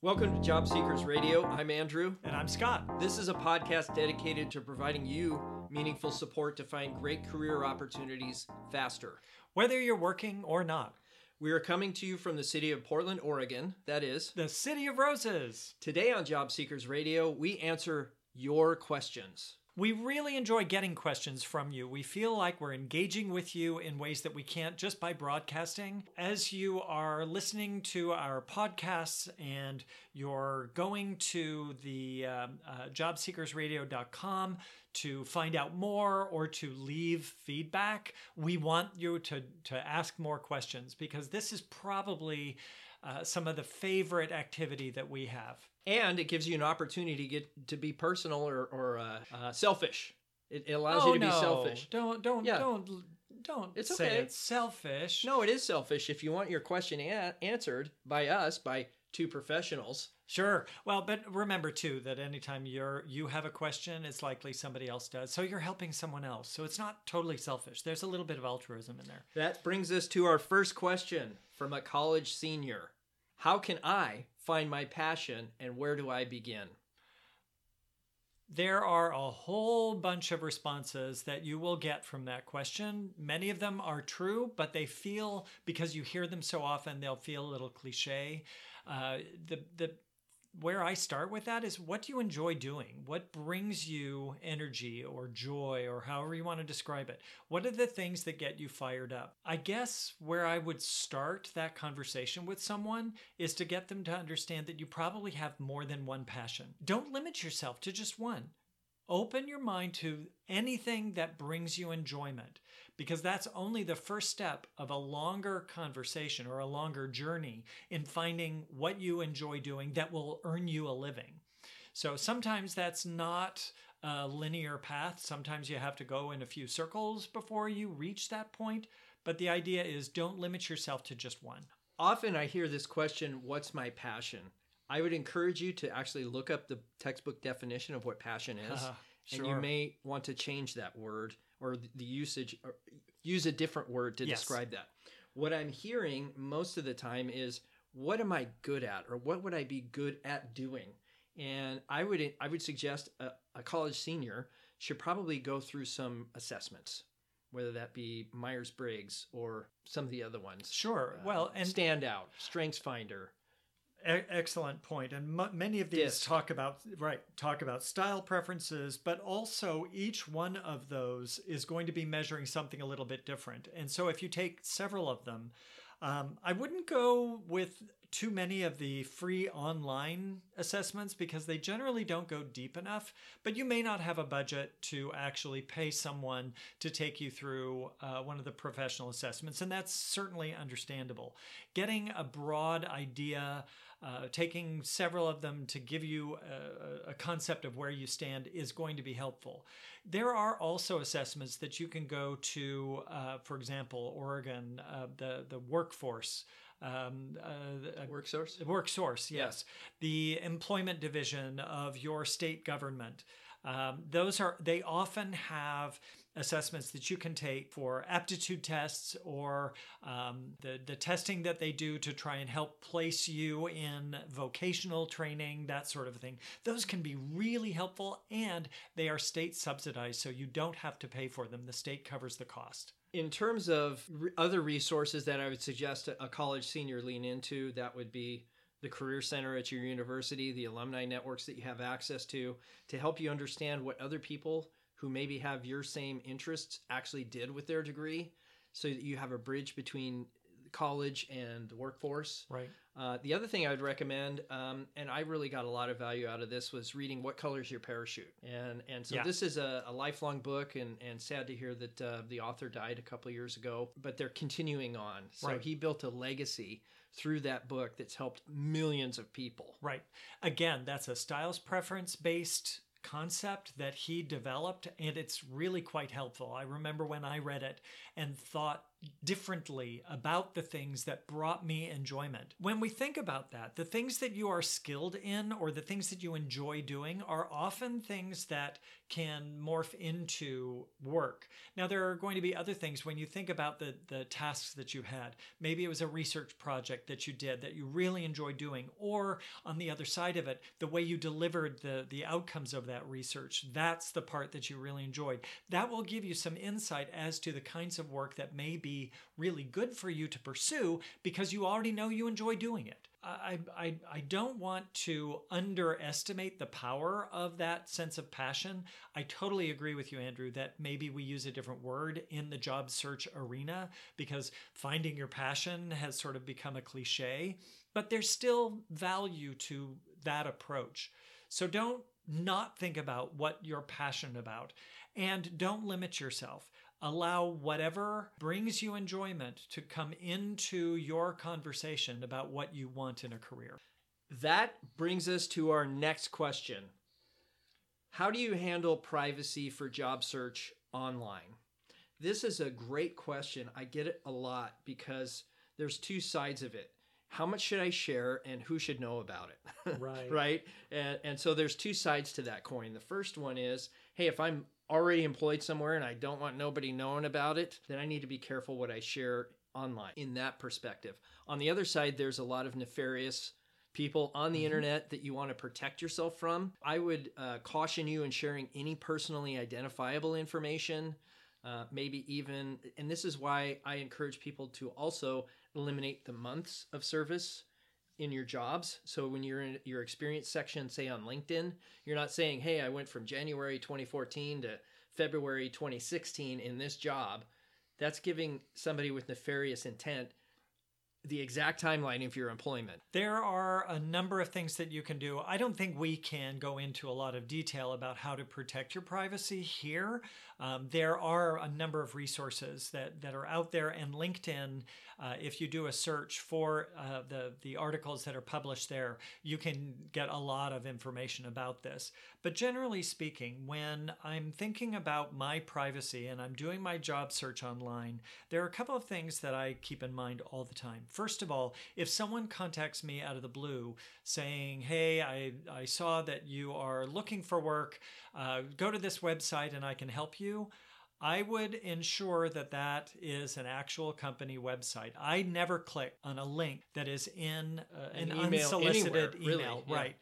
Welcome to Job Seekers Radio. I'm Andrew. And I'm Scott. This is a podcast dedicated to providing you meaningful support to find great career opportunities faster. Whether you're working or not. We are coming to you from the city of Portland, Oregon. That is the city of roses. Today on Job Seekers Radio, we answer your questions. We really enjoy getting questions from you. We feel like we're engaging with you in ways that we can't just by broadcasting. As you are listening to our podcasts and you're going to the um, uh, jobseekersradio.com to find out more or to leave feedback, we want you to, to ask more questions because this is probably uh, some of the favorite activity that we have and it gives you an opportunity to get to be personal or, or uh, uh, selfish. It, it allows oh, you to no. be selfish. Don't don't yeah. don't don't it's say okay. it's selfish. No, it is selfish. If you want your question a- answered by us, by two professionals. Sure. Well, but remember too that anytime you're you have a question, it's likely somebody else does. So you're helping someone else. So it's not totally selfish. There's a little bit of altruism in there. That brings us to our first question from a college senior. How can I find my passion and where do I begin? There are a whole bunch of responses that you will get from that question. Many of them are true, but they feel, because you hear them so often, they'll feel a little cliche. Uh, the, the where I start with that is what do you enjoy doing? What brings you energy or joy or however you want to describe it? What are the things that get you fired up? I guess where I would start that conversation with someone is to get them to understand that you probably have more than one passion. Don't limit yourself to just one. Open your mind to anything that brings you enjoyment because that's only the first step of a longer conversation or a longer journey in finding what you enjoy doing that will earn you a living. So sometimes that's not a linear path. Sometimes you have to go in a few circles before you reach that point. But the idea is don't limit yourself to just one. Often I hear this question What's my passion? I would encourage you to actually look up the textbook definition of what passion is. Uh, sure. And you may want to change that word or the usage, or use a different word to yes. describe that. What I'm hearing most of the time is, what am I good at? Or what would I be good at doing? And I would I would suggest a, a college senior should probably go through some assessments whether that be Myers Briggs or some of the other ones. Sure. Uh, well, and Standout, Strengths Finder, excellent point and m- many of these yes. talk about right talk about style preferences but also each one of those is going to be measuring something a little bit different and so if you take several of them um, i wouldn't go with too many of the free online assessments because they generally don't go deep enough, but you may not have a budget to actually pay someone to take you through uh, one of the professional assessments, and that's certainly understandable. Getting a broad idea uh, taking several of them to give you a, a, concept of where you stand is going to be helpful. There are also assessments that you can go to, uh, for example, Oregon, uh, the the workforce. Um, uh, work source work source yes yeah. the employment division of your state government um, those are they often have assessments that you can take for aptitude tests or um, the, the testing that they do to try and help place you in vocational training, that sort of thing. Those can be really helpful and they are state subsidized, so you don't have to pay for them. The state covers the cost. In terms of other resources that I would suggest a college senior lean into, that would be the Career Center at your university, the alumni networks that you have access to, to help you understand what other people who maybe have your same interests actually did with their degree so that you have a bridge between college and the workforce. Right. Uh, the other thing I would recommend, um, and I really got a lot of value out of this, was reading "What Color Is Your Parachute?" and and so yeah. this is a, a, lifelong book, and and sad to hear that uh, the author died a couple years ago, but they're continuing on. So right. he built a legacy through that book that's helped millions of people. Right. Again, that's a styles preference based concept that he developed, and it's really quite helpful. I remember when I read it and thought differently about the things that brought me enjoyment. When we think about that, the things that you are skilled in or the things that you enjoy doing are often things that can morph into work. Now, there are going to be other things when you think about the, the tasks that you had. Maybe it was a research project that you did that you really enjoy doing, or on the other side of it, the way you delivered the, the outcomes of that research. That's the part that you really enjoyed. That will give you some insight as to the kinds of work that may be really good for you to pursue because you already know you enjoy doing it. I, I, I don't want to underestimate the power of that sense of passion. I totally agree with you, Andrew, that maybe we use a different word in the job search arena because finding your passion has sort of become a cliche, but there's still value to that approach. So don't not think about what you're passionate about and don't limit yourself allow whatever brings you enjoyment to come into your conversation about what you want in a career. That brings us to our next question How do you handle privacy for job search online? This is a great question. I get it a lot because there's two sides of it. How much should I share and who should know about it? Right. right? And, and so there's two sides to that coin. The first one is hey, if I'm already employed somewhere and I don't want nobody knowing about it, then I need to be careful what I share online in that perspective. On the other side, there's a lot of nefarious people on the mm-hmm. internet that you want to protect yourself from. I would uh, caution you in sharing any personally identifiable information. Uh, maybe even, and this is why I encourage people to also eliminate the months of service in your jobs. So when you're in your experience section, say on LinkedIn, you're not saying, "Hey, I went from January 2014 to February 2016 in this job." That's giving somebody with nefarious intent the exact timeline of your employment. There are a number of things that you can do. I don't think we can go into a lot of detail about how to protect your privacy here. Um, there are a number of resources that, that are out there, and LinkedIn, uh, if you do a search for uh, the, the articles that are published there, you can get a lot of information about this. But generally speaking, when I'm thinking about my privacy and I'm doing my job search online, there are a couple of things that I keep in mind all the time. First of all, if someone contacts me out of the blue saying, Hey, I, I saw that you are looking for work, uh, go to this website and I can help you. I would ensure that that is an actual company website. I never click on a link that is in uh, an, an email unsolicited anywhere, email, really, yeah. right?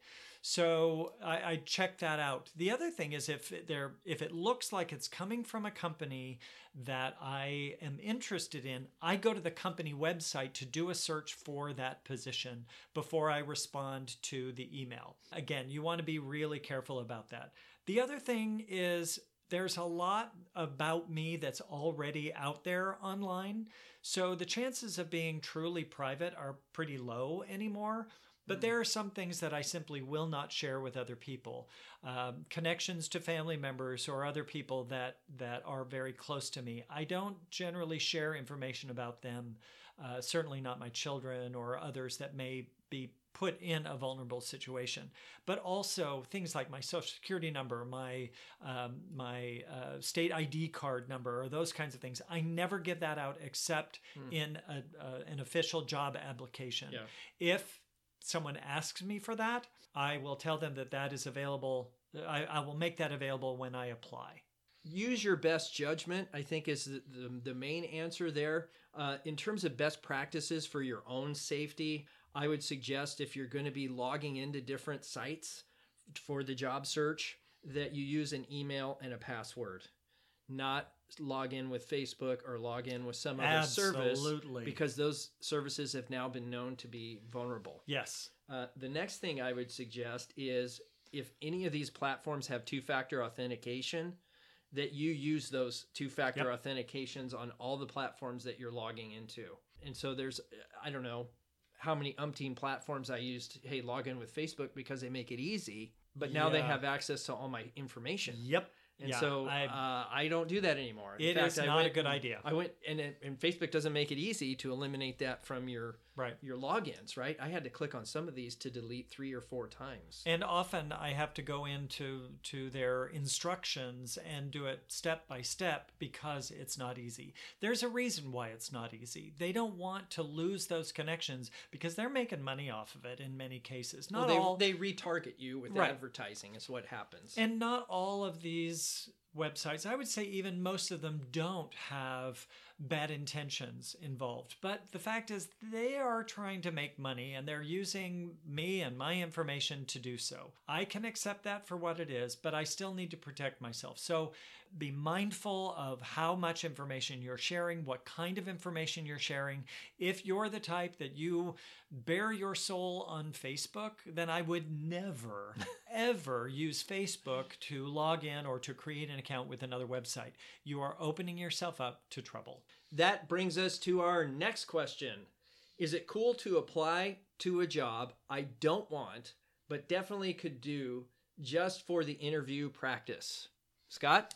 So I, I check that out. The other thing is if there if it looks like it's coming from a company that I am interested in, I go to the company website to do a search for that position before I respond to the email. Again, you want to be really careful about that. The other thing is there's a lot about me that's already out there online. So the chances of being truly private are pretty low anymore. But there are some things that I simply will not share with other people. Um, connections to family members or other people that, that are very close to me. I don't generally share information about them, uh, certainly not my children or others that may be put in a vulnerable situation. But also things like my social security number, my um, my uh, state ID card number, or those kinds of things. I never give that out except mm. in a, a, an official job application. Yeah. If someone asks me for that, I will tell them that that is available. I, I will make that available when I apply use your best judgment i think is the, the, the main answer there uh, in terms of best practices for your own safety I would suggest if you're going to be logging into different sites for the job search that you use an email and a password, not log in with Facebook or log in with some other Absolutely. service because those services have now been known to be vulnerable. Yes. Uh, the next thing I would suggest is if any of these platforms have two factor authentication, that you use those two factor yep. authentications on all the platforms that you're logging into. And so there's, I don't know, how many umpteen platforms I used. Hey, log in with Facebook because they make it easy. But now yeah. they have access to all my information. Yep. And yeah, so I, uh, I don't do that anymore. In it fact, is not a good idea. I went and, and Facebook doesn't make it easy to eliminate that from your right. your logins right? I had to click on some of these to delete three or four times. And often i have to go into to their instructions and do it step by step because it's not easy. There's a reason why it's not easy. They don't want to lose those connections because they're making money off of it in many cases. Not well, they, all they retarget you with right. advertising is what happens. And not all of these websites i would say even most of them don't have bad intentions involved. But the fact is, they are trying to make money and they're using me and my information to do so. I can accept that for what it is, but I still need to protect myself. So be mindful of how much information you're sharing, what kind of information you're sharing. If you're the type that you bare your soul on Facebook, then I would never, ever use Facebook to log in or to create an account with another website. You are opening yourself up to trouble. That brings us to our next question Is it cool to apply to a job I don't want, but definitely could do just for the interview practice? Scott?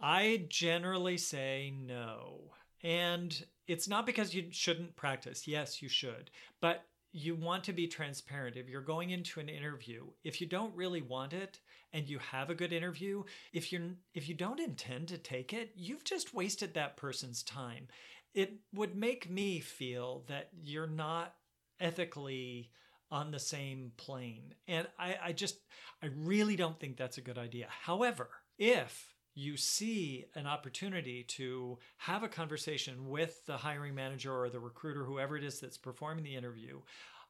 I generally say no. And it's not because you shouldn't practice. Yes, you should. But you want to be transparent. If you're going into an interview, if you don't really want it and you have a good interview, if you're if you don't intend to take it, you've just wasted that person's time. It would make me feel that you're not ethically on the same plane. And I, I just I really don't think that's a good idea. However, if you see an opportunity to have a conversation with the hiring manager or the recruiter, whoever it is that's performing the interview,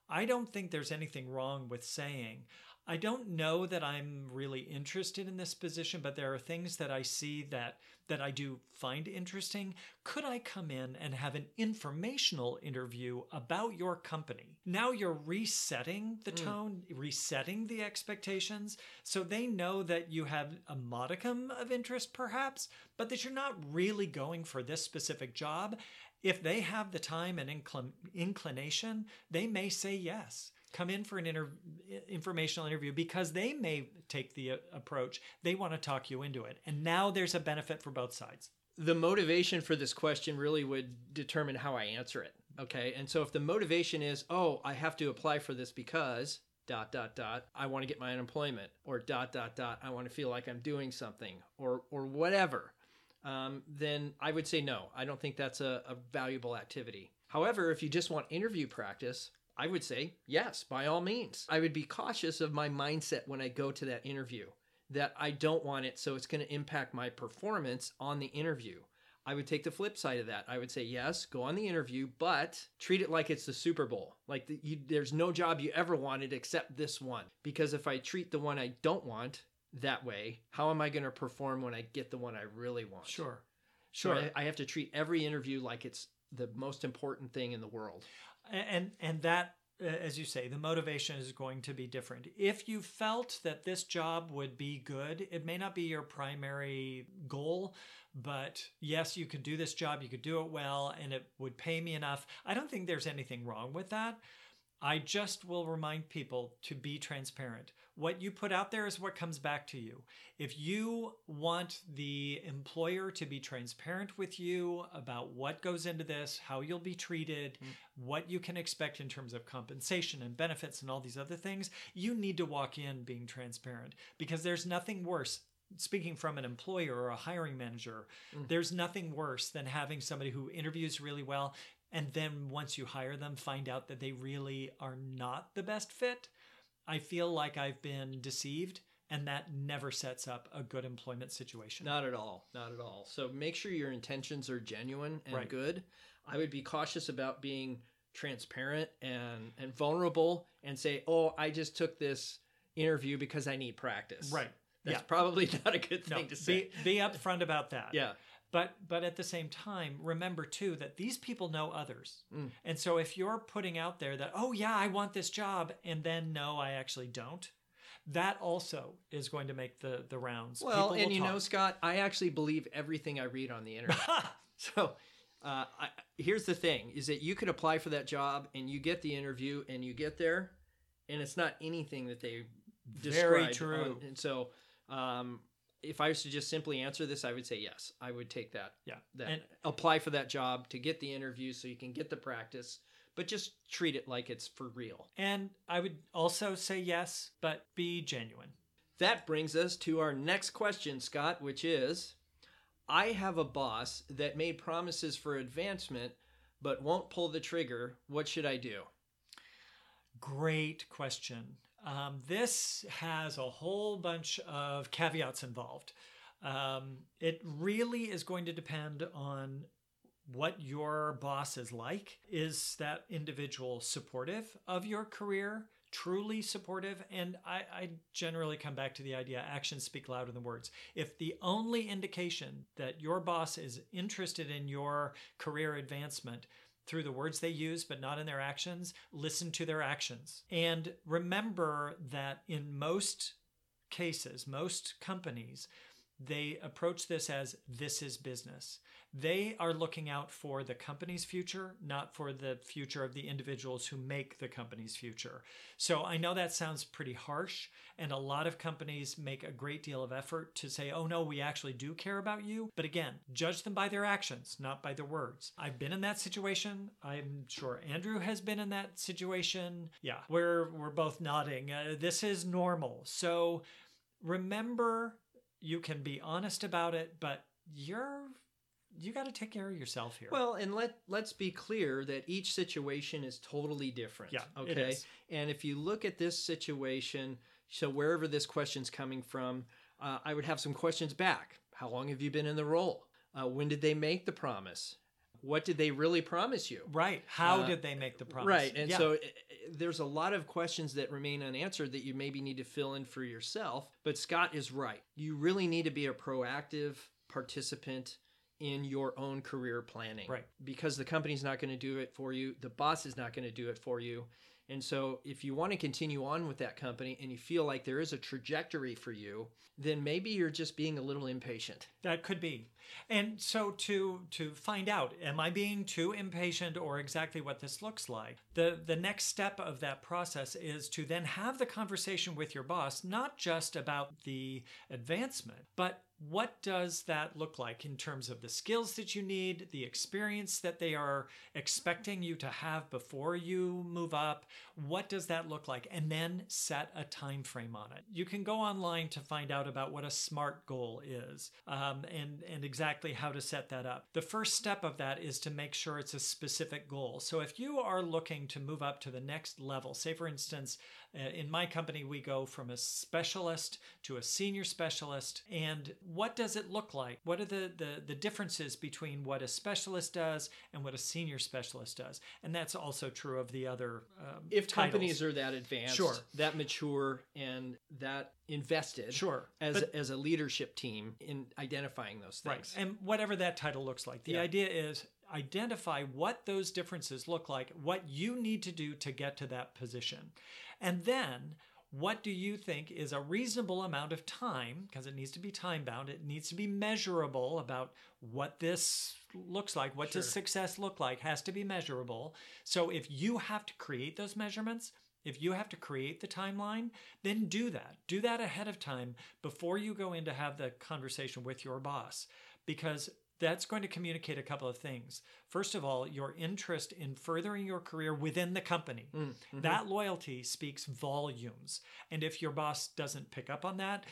I don't think there's anything wrong with saying, I don't know that I'm really interested in this position, but there are things that I see that that I do find interesting. Could I come in and have an informational interview about your company? Now you're resetting the hmm. tone, mm. resetting the expectations, so they know that you have a modicum of interest perhaps, but that you're not really going for this specific job. If they have the time and incl- inclination, they may say yes come in for an informational interview because they may take the uh, approach. They want to talk you into it. And now there's a benefit for both sides. The motivation for this question really would determine how i answer it okay? And so if the motivation is oh i have to apply for this because dot dot dot i want to get my unemployment or dot dot dot i want to feel like i'm doing something or or whatever um, then i would say no. I don't think that's a, a valuable activity. However if you just want interview practice I would say yes, by all means. I would be cautious of my mindset when I go to that interview that I don't want it, so it's going to impact my performance on the interview. I would take the flip side of that. I would say, yes, go on the interview, but treat it like it's the Super Bowl. Like the, you, there's no job you ever wanted except this one. Because if I treat the one I don't want that way, how am I going to perform when I get the one I really want? Sure. Sure. So I, I have to treat every interview like it's the most important thing in the world and and that as you say the motivation is going to be different. If you felt that this job would be good it may not be your primary goal but yes you could do this job you could do it well and it would pay me enough. I don't think there's anything wrong with that. I just will remind people to be transparent. What you put out there is what comes back to you. If you want the employer to be transparent with you about what goes into this, how you'll be treated, mm. what you can expect in terms of compensation and benefits and all these other things, you need to walk in being transparent because there's nothing worse speaking from an employer or a hiring manager, mm. there's nothing worse than having somebody who interviews really well and then once you hire them find out that they really are not the best fit i feel like i've been deceived and that never sets up a good employment situation. Not at all. Not at all. So make sure your intentions are genuine and right. good. I would be cautious about being transparent and and vulnerable and say oh i just took this interview because i need practice. Right. That's yeah. probably not a good thing no, to say. be, be upfront about that. Yeah but but at the same time remember too that these people know others mm. and so if you're putting out there that oh yeah i want this job and then no i actually don't that also is going to make the the rounds well and you talk. know scott i actually believe everything i read on the internet so uh, I, here's the thing is that you could apply for that job and you get the interview and you get there and it's not anything that they very true on, and so um, if I was to just simply answer this, I would say yes. I would take that. Yeah. That and apply for that job to get the interview so you can get the practice. but just treat it like it's for real. And I would also say yes, but be genuine. That brings us to our next question, Scott, which is I have a boss that made promises for advancement but won't pull the trigger. What should I do? Great question. Um, this has a whole bunch of caveats involved. Um, it really is going to depend on what your boss is like. Is that individual supportive of your career? Truly supportive, and I, I, generally come back to the idea actions speak louder than words. If the only indication that your boss is interested in your career advancement through the words they use, but not in their actions, listen to their actions. And remember that in most cases, most companies, they approach this as this is business. They are looking out for the company's future, not for the future of the individuals who make the company's future. So I know that sounds pretty harsh, and a lot of companies make a great deal of effort to say, oh no, we actually do care about you. But again, judge them by their actions, not by their words. I've been in that situation. I'm sure Andrew has been in that situation. Yeah, we're, we're both nodding. Uh, this is normal. So remember, you can be honest about it, but you're you got to take care of yourself here. Well, and let let's be clear that each situation is totally different. Yeah. Okay. And if you look at this situation, so wherever this question's coming from, uh, I would have some questions back. How long have you been in the role? Uh, when did they make the promise? What did they really promise you? Right. How uh, did they make the promise? Right. And yeah. so eh, eh, there's a lot of questions that remain unanswered that you maybe need to fill in for yourself. But Scott is right. You really need to be a proactive participant in your own career planning. Right. Because the company's not going to do it for you, the boss is not going to do it for you. And so, if you want to continue on with that company and you feel like there is a trajectory for you, then maybe you're just being a little impatient. That could be. And so to to find out, am I being too impatient or exactly what this looks like? The the next step of that process is to then have the conversation with your boss, not just about the advancement, but what does that look like in terms of the skills that you need, the experience that they are expecting you to have before you move up? What does that look like? And then set a time frame on it. You can go online to find out about what a SMART goal is um, and, and exactly how to set that up. The first step of that is to make sure it's a specific goal. So if you are looking to move up to the next level, say for instance, in my company, we go from a specialist to a senior specialist. And what does it look like? What are the, the, the differences between what a specialist does and what a senior specialist does? And that's also true of the other. Um, if titles. companies are that advanced, sure. that mature, and that invested sure as but, as a leadership team in identifying those things right and whatever that title looks like the yeah. idea is identify what those differences look like what you need to do to get to that position and then, what do you think is a reasonable amount of time? Because it needs to be time bound, it needs to be measurable about what this looks like. What sure. does success look like? Has to be measurable. So if you have to create those measurements, if you have to create the timeline, then do that. Do that ahead of time before you go in to have the conversation with your boss. Because that's going to communicate a couple of things. First of all, your interest in furthering your career within the company. Mm, mm-hmm. That loyalty speaks volumes. And if your boss doesn't pick up on that,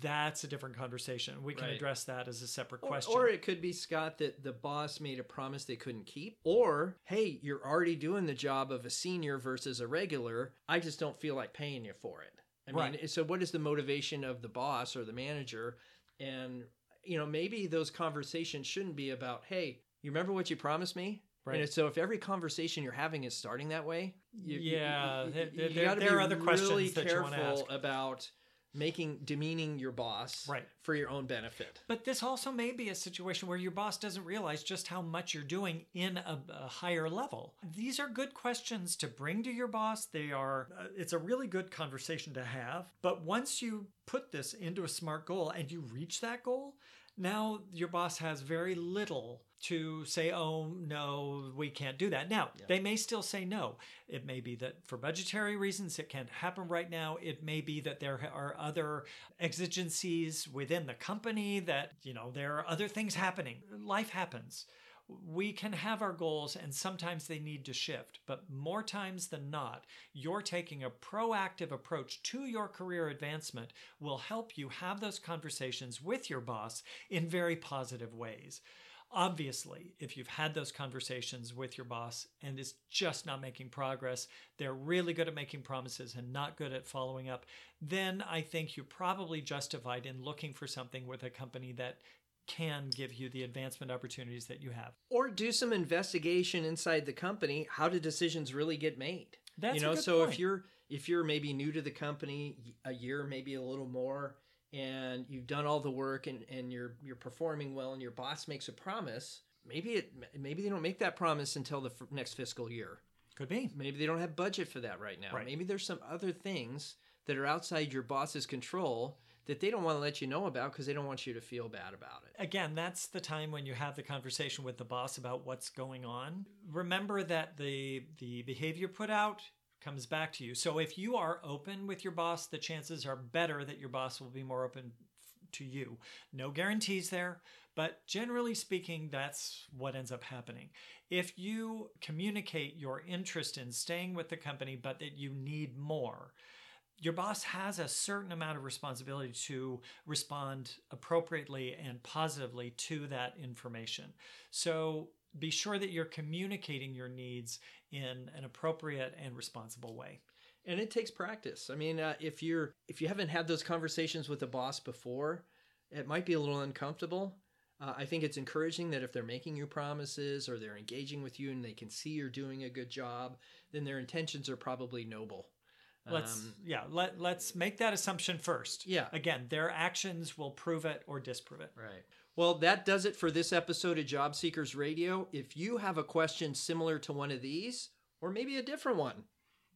that's a different conversation. We can right. address that as a separate question. Or, or it could be, Scott, that the boss made a promise they couldn't keep. Or, hey, you're already doing the job of a senior versus a regular. I just don't feel like paying you for it. I right. mean, so what is the motivation of the boss or the manager? And you know, maybe those conversations shouldn't be about, hey, you remember what you promised me? Right. And so if every conversation you're having is starting that way, you, yeah, you, you, you got to be are other really careful about making demeaning your boss right. for your own benefit. But this also may be a situation where your boss doesn't realize just how much you're doing in a, a higher level. These are good questions to bring to your boss. They are uh, it's a really good conversation to have. But once you put this into a smart goal and you reach that goal, now your boss has very little to say, oh, no, we can't do that. Now, yeah. they may still say no. It may be that for budgetary reasons it can't happen right now. It may be that there are other exigencies within the company that, you know, there are other things happening. Life happens. We can have our goals and sometimes they need to shift, but more times than not, you're taking a proactive approach to your career advancement will help you have those conversations with your boss in very positive ways. Obviously, if you've had those conversations with your boss and is just not making progress, they're really good at making promises and not good at following up, then I think you're probably justified in looking for something with a company that can give you the advancement opportunities that you have. Or do some investigation inside the company. How do decisions really get made? That's you know, so point. if you're if you're maybe new to the company, a year, maybe a little more, and you've done all the work and, and you're you're performing well and your boss makes a promise maybe it maybe they don't make that promise until the f- next fiscal year could be maybe they don't have budget for that right now right. maybe there's some other things that are outside your boss's control that they don't want to let you know about because they don't want you to feel bad about it. Again, that's the time when you have the conversation with the boss about what's going on. Remember that the the behavior put out comes back to you. So if you are open with your boss, the chances are better that your boss will be more open to you. No guarantees there, but generally speaking, that's what ends up happening. If you communicate your interest in staying with the company, but that you need more, your boss has a certain amount of responsibility to respond appropriately and positively to that information. So be sure that you're communicating your needs in an appropriate and responsible way. And it takes practice. I mean uh, if you're if you haven't had those conversations with a boss before it might be a little uncomfortable. Uh, i think it's encouraging that if they're making you promises or they're engaging with you and they can see you're doing a good job then their intentions are probably noble let's um, yeah let, let's make that assumption first yeah again their actions will prove it or disprove it right well, that does it for this episode of Job Seekers Radio. If you have a question similar to one of these, or maybe a different one,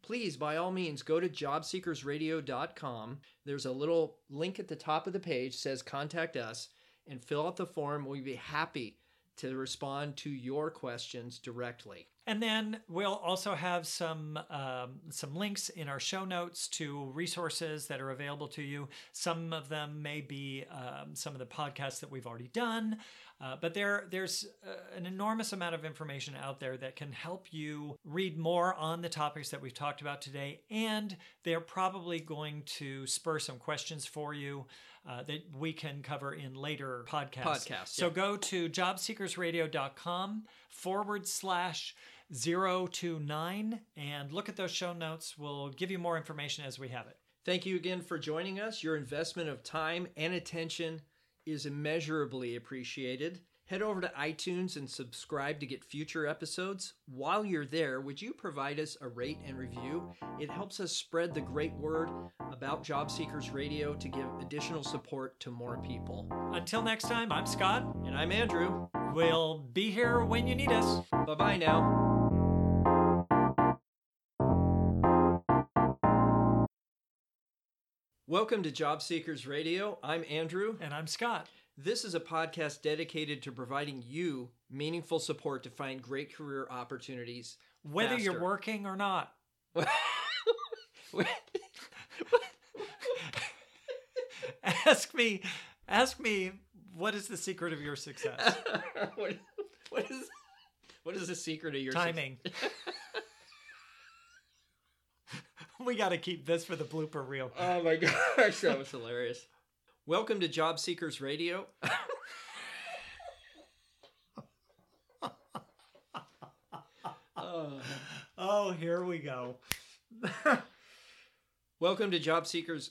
please, by all means, go to jobseekersradio.com. There's a little link at the top of the page says contact us and fill out the form. We'd be happy to respond to your questions directly. And then we'll also have some um, some links in our show notes to resources that are available to you. Some of them may be um, some of the podcasts that we've already done, uh, but there there's uh, an enormous amount of information out there that can help you read more on the topics that we've talked about today, and they're probably going to spur some questions for you. Uh, that we can cover in later podcasts. Podcasts. So yeah. go to jobseekersradio.com forward slash 029 and look at those show notes. We'll give you more information as we have it. Thank you again for joining us. Your investment of time and attention is immeasurably appreciated. Head over to iTunes and subscribe to get future episodes. While you're there, would you provide us a rate and review? It helps us spread the great word about Job Seekers Radio to give additional support to more people. Until next time, I'm Scott. And I'm Andrew. We'll be here when you need us. Bye bye now. Welcome to Job Seekers Radio. I'm Andrew. And I'm Scott. This is a podcast dedicated to providing you meaningful support to find great career opportunities. Whether faster. you're working or not. ask me ask me what is the secret of your success? what, what is what is the secret of your timing? we got to keep this for the blooper reel. Oh my gosh, that was hilarious. Welcome to Job Seekers Radio. oh. oh, here we go. Welcome to Job Seekers.